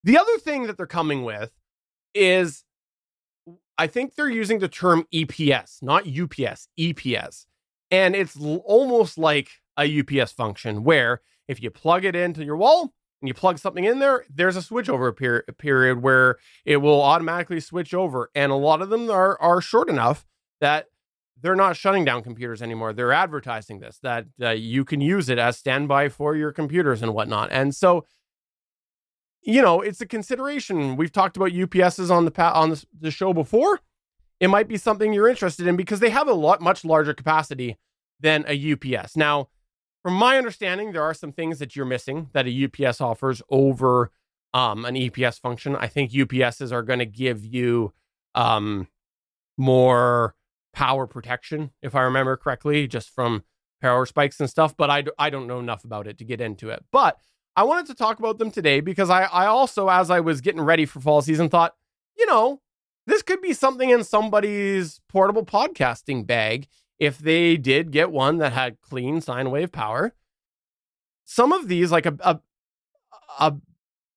The other thing that they're coming with is I think they're using the term EPS, not UPS, EPS. And it's l- almost like a UPS function where if you plug it into your wall and you plug something in there, there's a switch over per- period where it will automatically switch over. And a lot of them are, are short enough that they're not shutting down computers anymore. They're advertising this, that uh, you can use it as standby for your computers and whatnot. And so you know, it's a consideration. We've talked about UPSs on the pa- on the, the show before. It might be something you're interested in because they have a lot much larger capacity than a UPS. Now, from my understanding, there are some things that you're missing that a UPS offers over um, an EPS function. I think UPSs are going to give you um, more power protection, if I remember correctly, just from power spikes and stuff. But I, I don't know enough about it to get into it. But I wanted to talk about them today because I, I also, as I was getting ready for fall season, thought, you know, this could be something in somebody's portable podcasting bag if they did get one that had clean sine wave power. Some of these, like a, a, a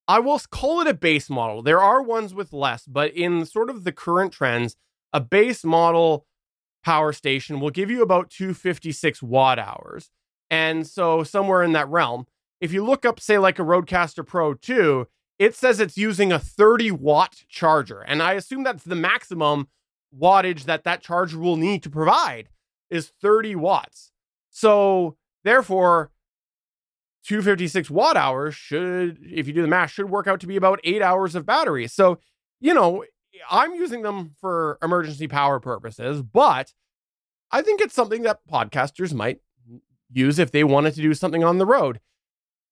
I will call it a base model. There are ones with less, but in sort of the current trends, a base model power station will give you about 256 watt hours. And so somewhere in that realm if you look up, say, like a RodeCaster Pro 2, it says it's using a 30 watt charger. And I assume that's the maximum wattage that that charger will need to provide is 30 watts. So, therefore, 256 watt hours should, if you do the math, should work out to be about eight hours of battery. So, you know, I'm using them for emergency power purposes, but I think it's something that podcasters might use if they wanted to do something on the road.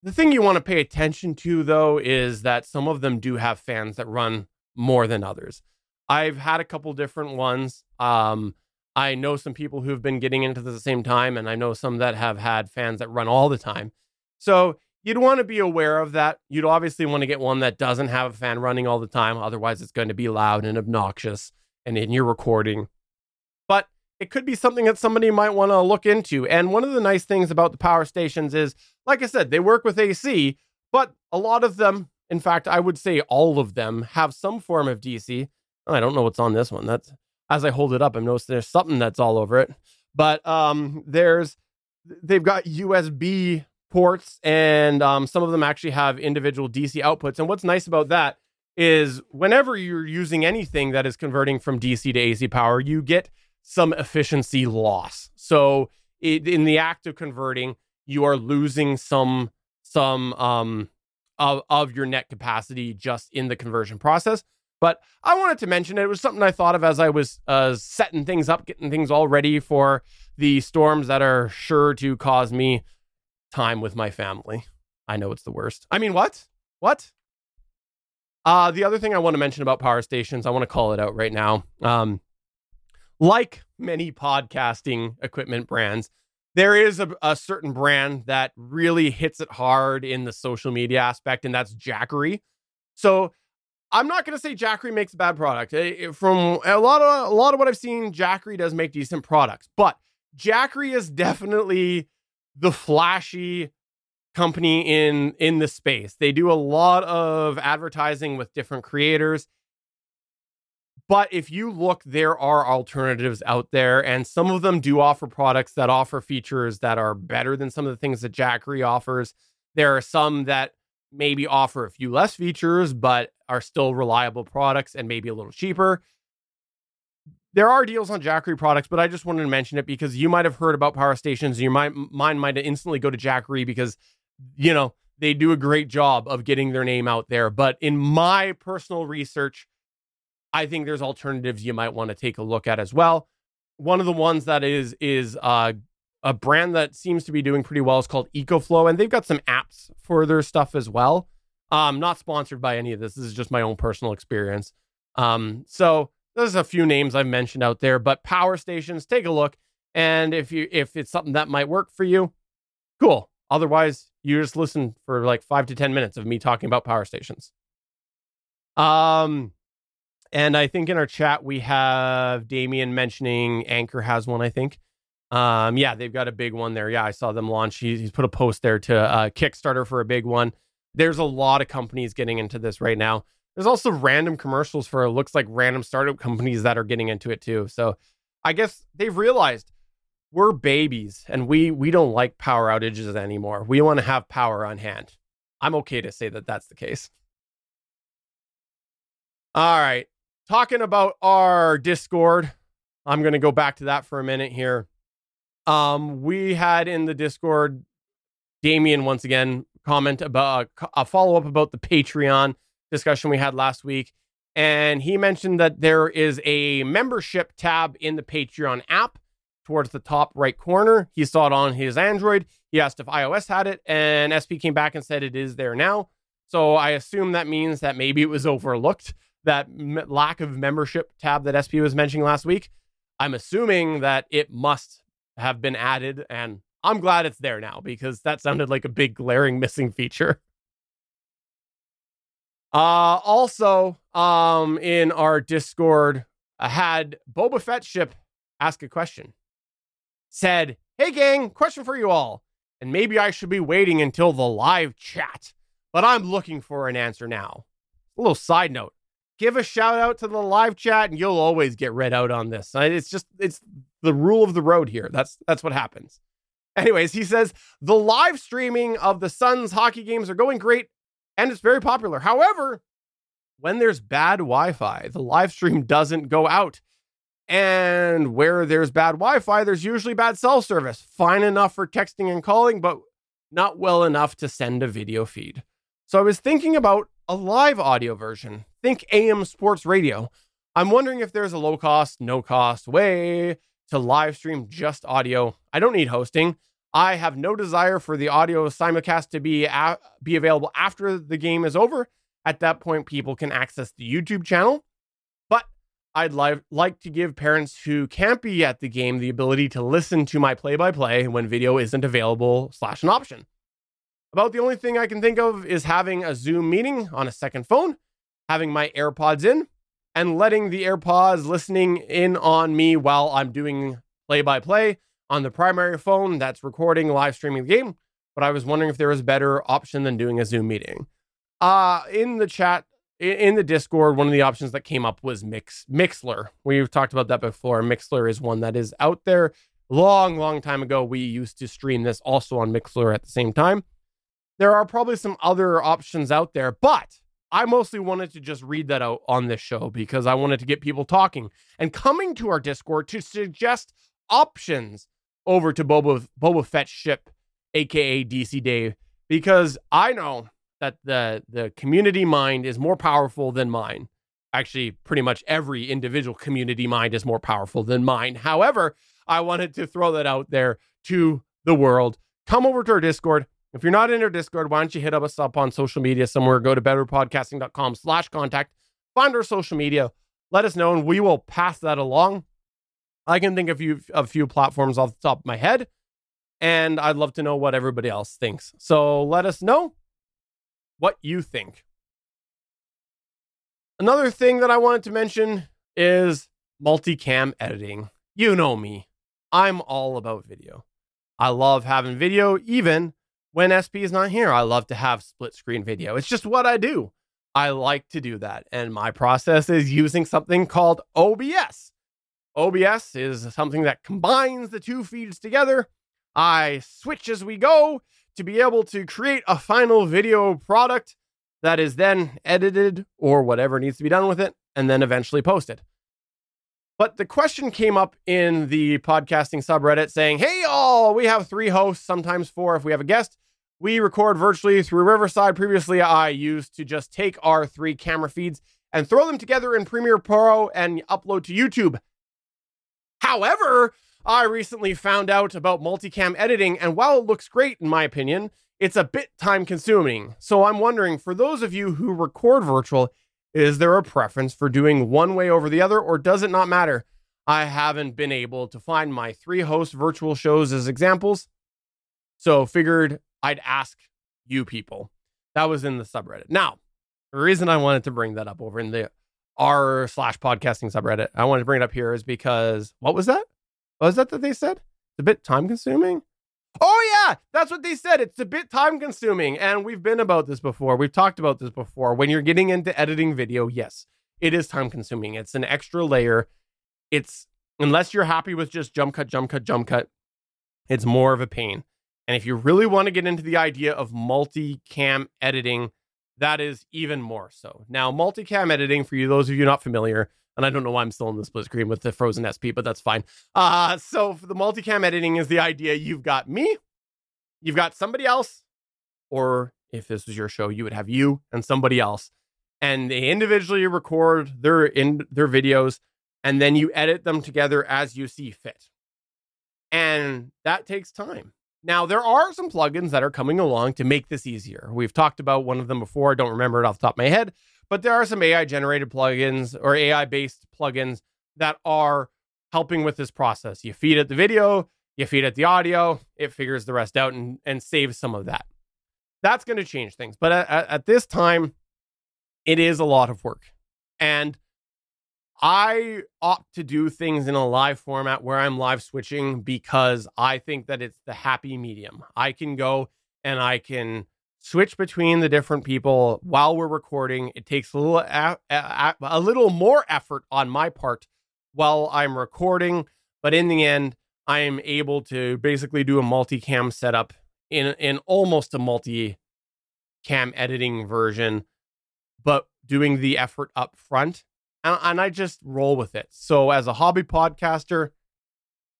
The thing you want to pay attention to, though, is that some of them do have fans that run more than others. I've had a couple different ones. Um, I know some people who've been getting into this at the same time, and I know some that have had fans that run all the time. So you'd want to be aware of that. You'd obviously want to get one that doesn't have a fan running all the time. Otherwise, it's going to be loud and obnoxious and in your recording. But it could be something that somebody might want to look into. And one of the nice things about the power stations is, like I said, they work with AC, but a lot of them, in fact, I would say all of them have some form of DC. I don't know what's on this one. That's as I hold it up, I'm noticing there's something that's all over it. But um, there's they've got USB ports, and um, some of them actually have individual DC outputs. And what's nice about that is whenever you're using anything that is converting from DC to AC power, you get some efficiency loss. So it, in the act of converting, you are losing some some um of, of your net capacity just in the conversion process. But I wanted to mention it. was something I thought of as I was uh, setting things up, getting things all ready for the storms that are sure to cause me time with my family. I know it's the worst. I mean, what? What? Uh, the other thing I want to mention about power stations, I want to call it out right now. Um, like many podcasting equipment brands, there is a, a, certain brand that really hits it hard in the social media aspect, and that's Jackery. So I'm not going to say Jackery makes a bad product. From a lot of a lot of what I've seen, Jackery does make decent products, but Jackery is definitely the flashy company in in the space. They do a lot of advertising with different creators. But if you look, there are alternatives out there, and some of them do offer products that offer features that are better than some of the things that Jackery offers. There are some that maybe offer a few less features, but are still reliable products and maybe a little cheaper. There are deals on Jackery products, but I just wanted to mention it because you might have heard about power stations. Your mind, mind might instantly go to Jackery because, you know, they do a great job of getting their name out there. But in my personal research, I think there's alternatives you might want to take a look at as well. One of the ones that is is uh, a brand that seems to be doing pretty well is called EcoFlow, and they've got some apps for their stuff as well. Um, not sponsored by any of this. This is just my own personal experience. Um, so there's a few names I've mentioned out there, but power stations, take a look. And if you if it's something that might work for you, cool. Otherwise, you just listen for like five to ten minutes of me talking about power stations. Um, and I think in our chat we have Damien mentioning Anker has one. I think. Um, yeah, they've got a big one there. Yeah, I saw them launch. He's, he's put a post there to uh, Kickstarter for a big one. There's a lot of companies getting into this right now. There's also random commercials for it looks like random startup companies that are getting into it too. So I guess they've realized we're babies and we we don't like power outages anymore. We want to have power on hand. I'm okay to say that that's the case. All right. Talking about our Discord, I'm going to go back to that for a minute here. Um, we had in the Discord, Damien once again comment about a, a follow up about the Patreon discussion we had last week. And he mentioned that there is a membership tab in the Patreon app towards the top right corner. He saw it on his Android. He asked if iOS had it, and SP came back and said it is there now. So I assume that means that maybe it was overlooked, that m- lack of membership tab that SP was mentioning last week. I'm assuming that it must have been added, and I'm glad it's there now because that sounded like a big glaring missing feature. Uh, also, um, in our Discord, I had Boba Fett ship ask a question. Said, "Hey gang, question for you all, and maybe I should be waiting until the live chat, but I'm looking for an answer now." A little side note: give a shout out to the live chat, and you'll always get read out on this. It's just it's the rule of the road here. That's that's what happens. Anyways, he says the live streaming of the Suns hockey games are going great and it's very popular. However, when there's bad Wi-Fi, the live stream doesn't go out. And where there's bad Wi-Fi, there's usually bad cell service. Fine enough for texting and calling, but not well enough to send a video feed. So I was thinking about a live audio version. Think AM sports radio. I'm wondering if there's a low cost, no cost way to live stream just audio. I don't need hosting. I have no desire for the audio simulcast to be a- be available after the game is over. At that point, people can access the YouTube channel. But I'd li- like to give parents who can't be at the game the ability to listen to my play-by-play when video isn't available slash an option. About the only thing I can think of is having a Zoom meeting on a second phone, having my AirPods in, and letting the AirPods listening in on me while I'm doing play by play on the primary phone that's recording live streaming the game. But I was wondering if there was a better option than doing a Zoom meeting. Uh, in the chat, in the Discord, one of the options that came up was Mix Mixlr. We've talked about that before. Mixlr is one that is out there. Long, long time ago, we used to stream this also on Mixlr at the same time. There are probably some other options out there, but I mostly wanted to just read that out on this show because I wanted to get people talking and coming to our Discord to suggest options over to Boba, Boba Fett ship, aka DC Dave, because I know that the the community mind is more powerful than mine. Actually, pretty much every individual community mind is more powerful than mine. However, I wanted to throw that out there to the world. Come over to our Discord, if you're not in our Discord, why don't you hit us up on social media somewhere? Go to betterpodcasting.com slash contact. Find our social media. Let us know, and we will pass that along. I can think of few, a few platforms off the top of my head, and I'd love to know what everybody else thinks. So let us know what you think. Another thing that I wanted to mention is multicam editing. You know me, I'm all about video. I love having video, even when SP is not here. I love to have split screen video. It's just what I do. I like to do that. And my process is using something called OBS. OBS is something that combines the two feeds together. I switch as we go to be able to create a final video product that is then edited or whatever needs to be done with it and then eventually posted. But the question came up in the podcasting subreddit saying, Hey, all, we have three hosts, sometimes four if we have a guest. We record virtually through Riverside. Previously, I used to just take our three camera feeds and throw them together in Premiere Pro and upload to YouTube. However, I recently found out about multicam editing, and while it looks great, in my opinion, it's a bit time consuming. So I'm wondering for those of you who record virtual, is there a preference for doing one way over the other, or does it not matter? I haven't been able to find my three host virtual shows as examples, so figured I'd ask you people. That was in the subreddit. Now, the reason I wanted to bring that up over in the r slash podcasting subreddit, I wanted to bring it up here is because what was that? What was that that they said? It's a bit time consuming. Oh yeah, that's what they said. It's a bit time consuming, and we've been about this before. We've talked about this before. When you're getting into editing video, yes, it is time consuming. It's an extra layer. It's unless you're happy with just jump cut, jump cut, jump cut, it's more of a pain. And if you really want to get into the idea of multi-cam editing, that is even more so. Now, multi-cam editing, for you, those of you not familiar, and I don't know why I'm still in the split screen with the frozen SP, but that's fine. Uh, so the multicam editing is the idea you've got me, you've got somebody else, or if this was your show, you would have you and somebody else, and they individually record their in their videos, and then you edit them together as you see fit. And that takes time. Now, there are some plugins that are coming along to make this easier. We've talked about one of them before. I don't remember it off the top of my head, but there are some AI generated plugins or AI based plugins that are helping with this process. You feed it the video, you feed it the audio, it figures the rest out and, and saves some of that. That's going to change things. But at, at this time, it is a lot of work. And I opt to do things in a live format where I'm live switching because I think that it's the happy medium. I can go and I can switch between the different people while we're recording. It takes a little a, a, a little more effort on my part while I'm recording, but in the end, I am able to basically do a multicam setup in in almost a multi cam editing version, but doing the effort up front. And, and I just roll with it. So as a hobby podcaster,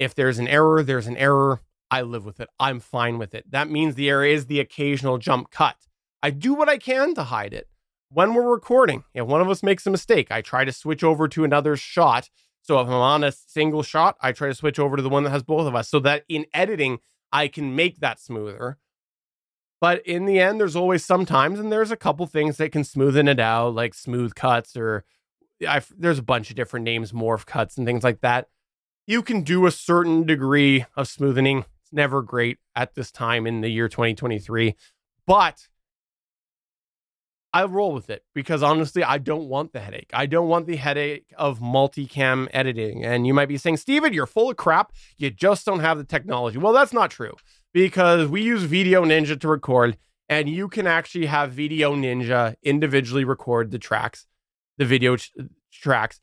if there's an error, there's an error. I live with it. I'm fine with it. That means the error is the occasional jump cut. I do what I can to hide it. When we're recording, if one of us makes a mistake, I try to switch over to another shot. So if I'm on a single shot, I try to switch over to the one that has both of us so that in editing, I can make that smoother. But in the end, there's always sometimes, and there's a couple things that can smoothen it out, like smooth cuts, or I've, there's a bunch of different names, morph cuts, and things like that. You can do a certain degree of smoothing it's never great at this time in the year 2023, but I roll with it because honestly, I don't want the headache. I don't want the headache of multicam editing. And you might be saying, Stephen, you're full of crap. You just don't have the technology. Well, that's not true because we use VDO.Ninja to record, and you can actually have VDO.Ninja individually record the tracks, the video ch- tracks.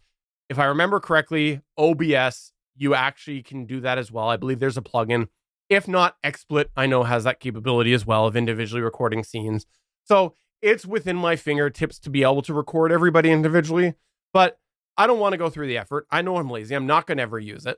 If I remember correctly, OBS, you actually can do that as well. I believe there's a plugin if not, XSplit, I know has that capability as well of individually recording scenes. So it's within my fingertips to be able to record everybody individually, but I don't want to go through the effort. I know I'm lazy. I'm not going to ever use it.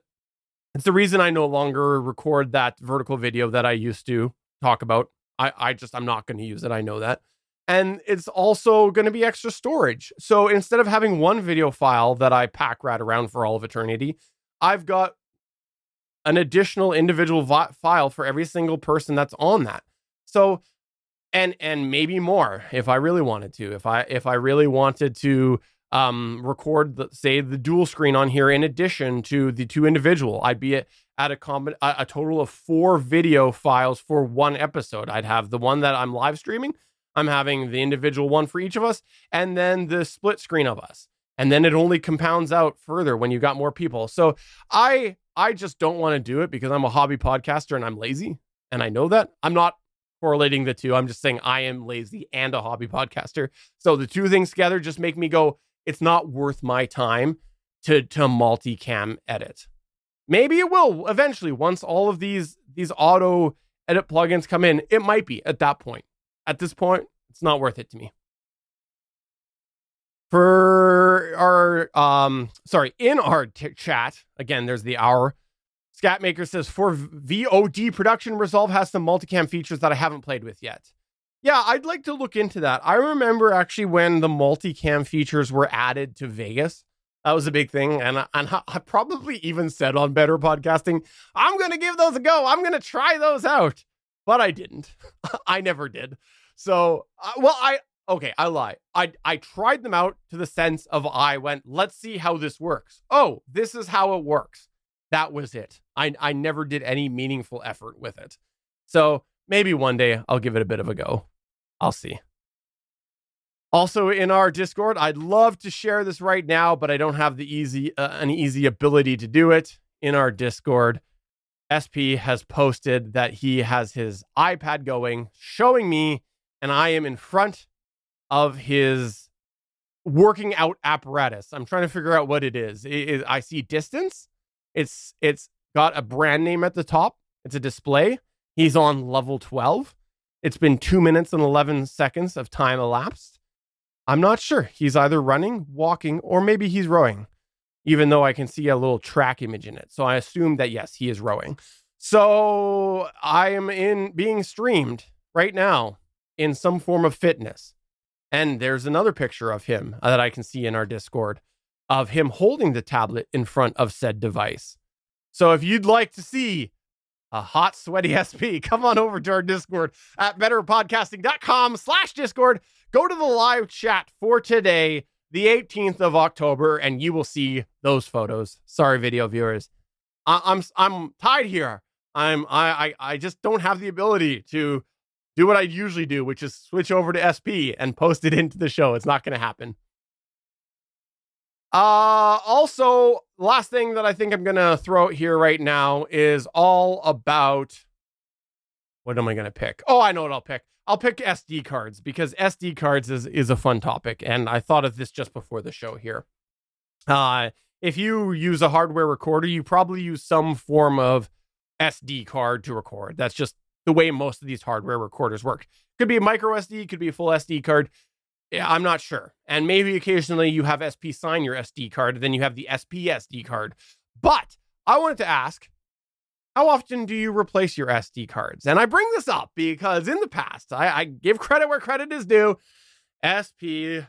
It's the reason I no longer record that vertical video that I used to talk about. I, I just, I'm not going to use it. I know that. And it's also going to be extra storage. So instead of having one video file that I pack right around for all of eternity, I've got an additional individual vi- file for every single person that's on that. So and and maybe more if I really wanted to. If I if I really wanted to um record the say the dual screen on here in addition to the two individual, I'd be at, at a a, a total of 4 video files for one episode. I'd have the one that I'm live streaming, I'm having the individual one for each of us and then the split screen of us. And then it only compounds out further when you got more people. So I I just don't want to do it because I'm a hobby podcaster and I'm lazy. And I know that. I'm not correlating the two. I'm just saying I am lazy and a hobby podcaster. So the two things together just make me go, it's not worth my time to to multicam edit. Maybe it will eventually once all of these these auto edit plugins come in. It might be at that point. At this point, it's not worth it to me. For our um sorry, in our t- chat, again, there's the hour. Scatmaker says for VOD production, Resolve has some multicam features that I haven't played with yet. Yeah, I'd like to look into that. I remember actually when the multicam features were added to Vegas. That was a big thing. And and I probably even said on Better Podcasting, I'm going to give those a go. I'm going to try those out. But I didn't. I never did. So, uh, well, I, okay, I lie. I, I tried them out to the sense of I went, let's see how this works. Oh, this is how it works. That was it. I, I never did any meaningful effort with it. So maybe one day I'll give it a bit of a go. I'll see. Also in our Discord, I'd love to share this right now, but I don't have the easy uh, an easy ability to do it. In our Discord, SP has posted that he has his iPad going, showing me, and I am in front of his working out apparatus. I'm trying to figure out what it is. It, it, I see distance. It's it's got a brand name at the top. It's a display. He's on level 12. It's been two minutes and 11 seconds of time elapsed. I'm not sure. He's either running, walking, or maybe he's rowing, even though I can see a little track image in it. So I assume that yes, he is rowing. So I am in being streamed right now in some form of fitness. And there's another picture of him uh, that I can see in our Discord of him holding the tablet in front of said device. So if you'd like to see a hot, sweaty SP, come on over to our Discord at betterpodcasting.com slash Discord go to the live chat for today, the 18th of October, and you will see those photos. Sorry, video viewers. I- I'm I'm tied here. I'm I, I I just don't have the ability to do what I usually do, which is switch over to SP and post it into the show. It's not going to happen. Uh, also, last thing that I think I'm going to throw out here right now is all about what am I going to pick? Oh, I know what I'll pick. I'll pick SD cards because SD cards is is a fun topic, and I thought of this just before the show here. Uh, if you use a hardware recorder, you probably use some form of SD card to record. That's just the way most of these hardware recorders work. Could be a micro SD, could be a full SD card. I'm not sure. And maybe occasionally you have SP sign your SD card, then you have the SP SD card. But I wanted to ask how often do you replace your SD cards? And I bring this up because in the past, I, I give credit where credit is due. SP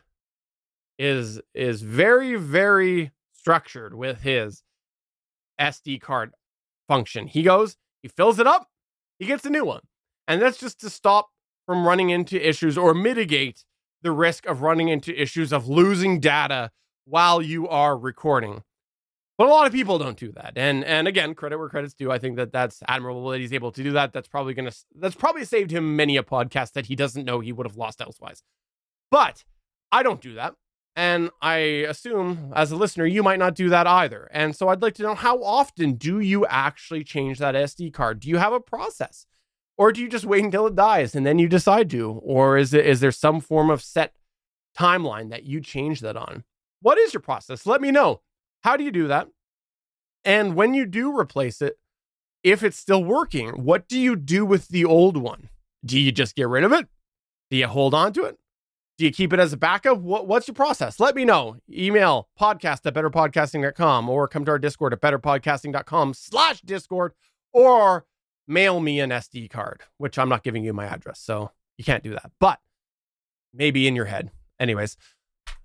is is very very structured with his SD card function. He goes, he fills it up, he gets a new one. And that's just to stop from running into issues or mitigate the risk of running into issues of losing data while you are recording. But a lot of people don't do that. And and again, credit where credit's due. I think that that's admirable that he's able to do that. That's probably going to that's probably saved him many a podcast that he doesn't know he would have lost elsewise. But I don't do that. And I assume as a listener, you might not do that either. And so I'd like to know how often do you actually change that SD card? Do you have a process? Or do you just wait until it dies and then you decide to? Or is it is there some form of set timeline that you change that on? What is your process? Let me know. How do you do that? And when you do replace it, if it's still working, what do you do with the old one? Do you just get rid of it? Do you hold on to it? Do you keep it as a backup? What, what's your process? Let me know. Email podcast at betterpodcasting.com or come to our Discord at betterpodcasting.com slash Discord or mail me an SD card, which I'm not giving you my address. So you can't do that. But maybe in your head. Anyways,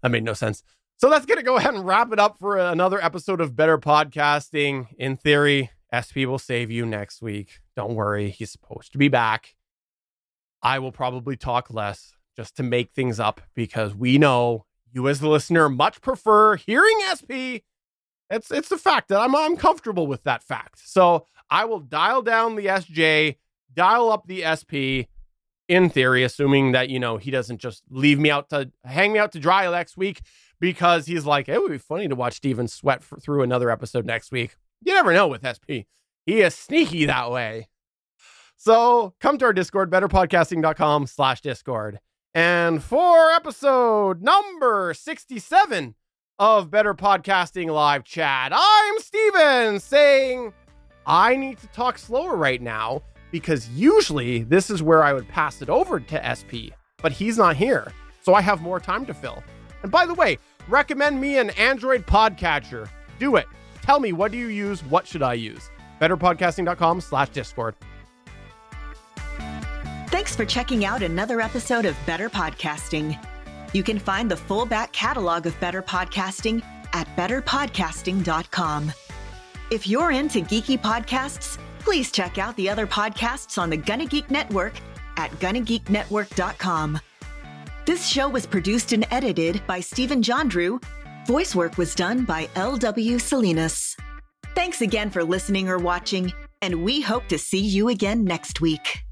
that made no sense. So that's going to go ahead and wrap it up for another episode of Better Podcasting. In theory, SP will save you next week. Don't worry, he's supposed to be back. I will probably talk less just to make things up because we know you as the listener much prefer hearing SP. It's it's the fact that I'm I'm comfortable with that fact. So I will dial down the SJ, dial up the SP in theory, assuming that, you know, he doesn't just leave me out to hang me out to dry next week because he's like, it would be funny to watch Stephen sweat for, through another episode next week. You never know with SP. He is sneaky that way. So come to our Discord, betterpodcasting.com slash Discord. And for episode number 67 of Better Podcasting Live Chat, I'm Stephen saying I need to talk slower right now because usually this is where I would pass it over to SP, but he's not here. So I have more time to fill. And by the way, recommend me an Android podcatcher. Do it. Tell me, what do you use? What should I use? betterpodcasting.com slash discord. Thanks for checking out another episode of Better Podcasting. You can find the full back catalog of Better Podcasting at betterpodcasting.com. If you're into geeky podcasts, please check out the other podcasts on the Gonna Geek Network at gonnageeknetwork.com. This show was produced and edited by Stephen John Drew. Voice work was done by L.W. Salinas. Thanks again for listening or watching, and we hope to see you again next week.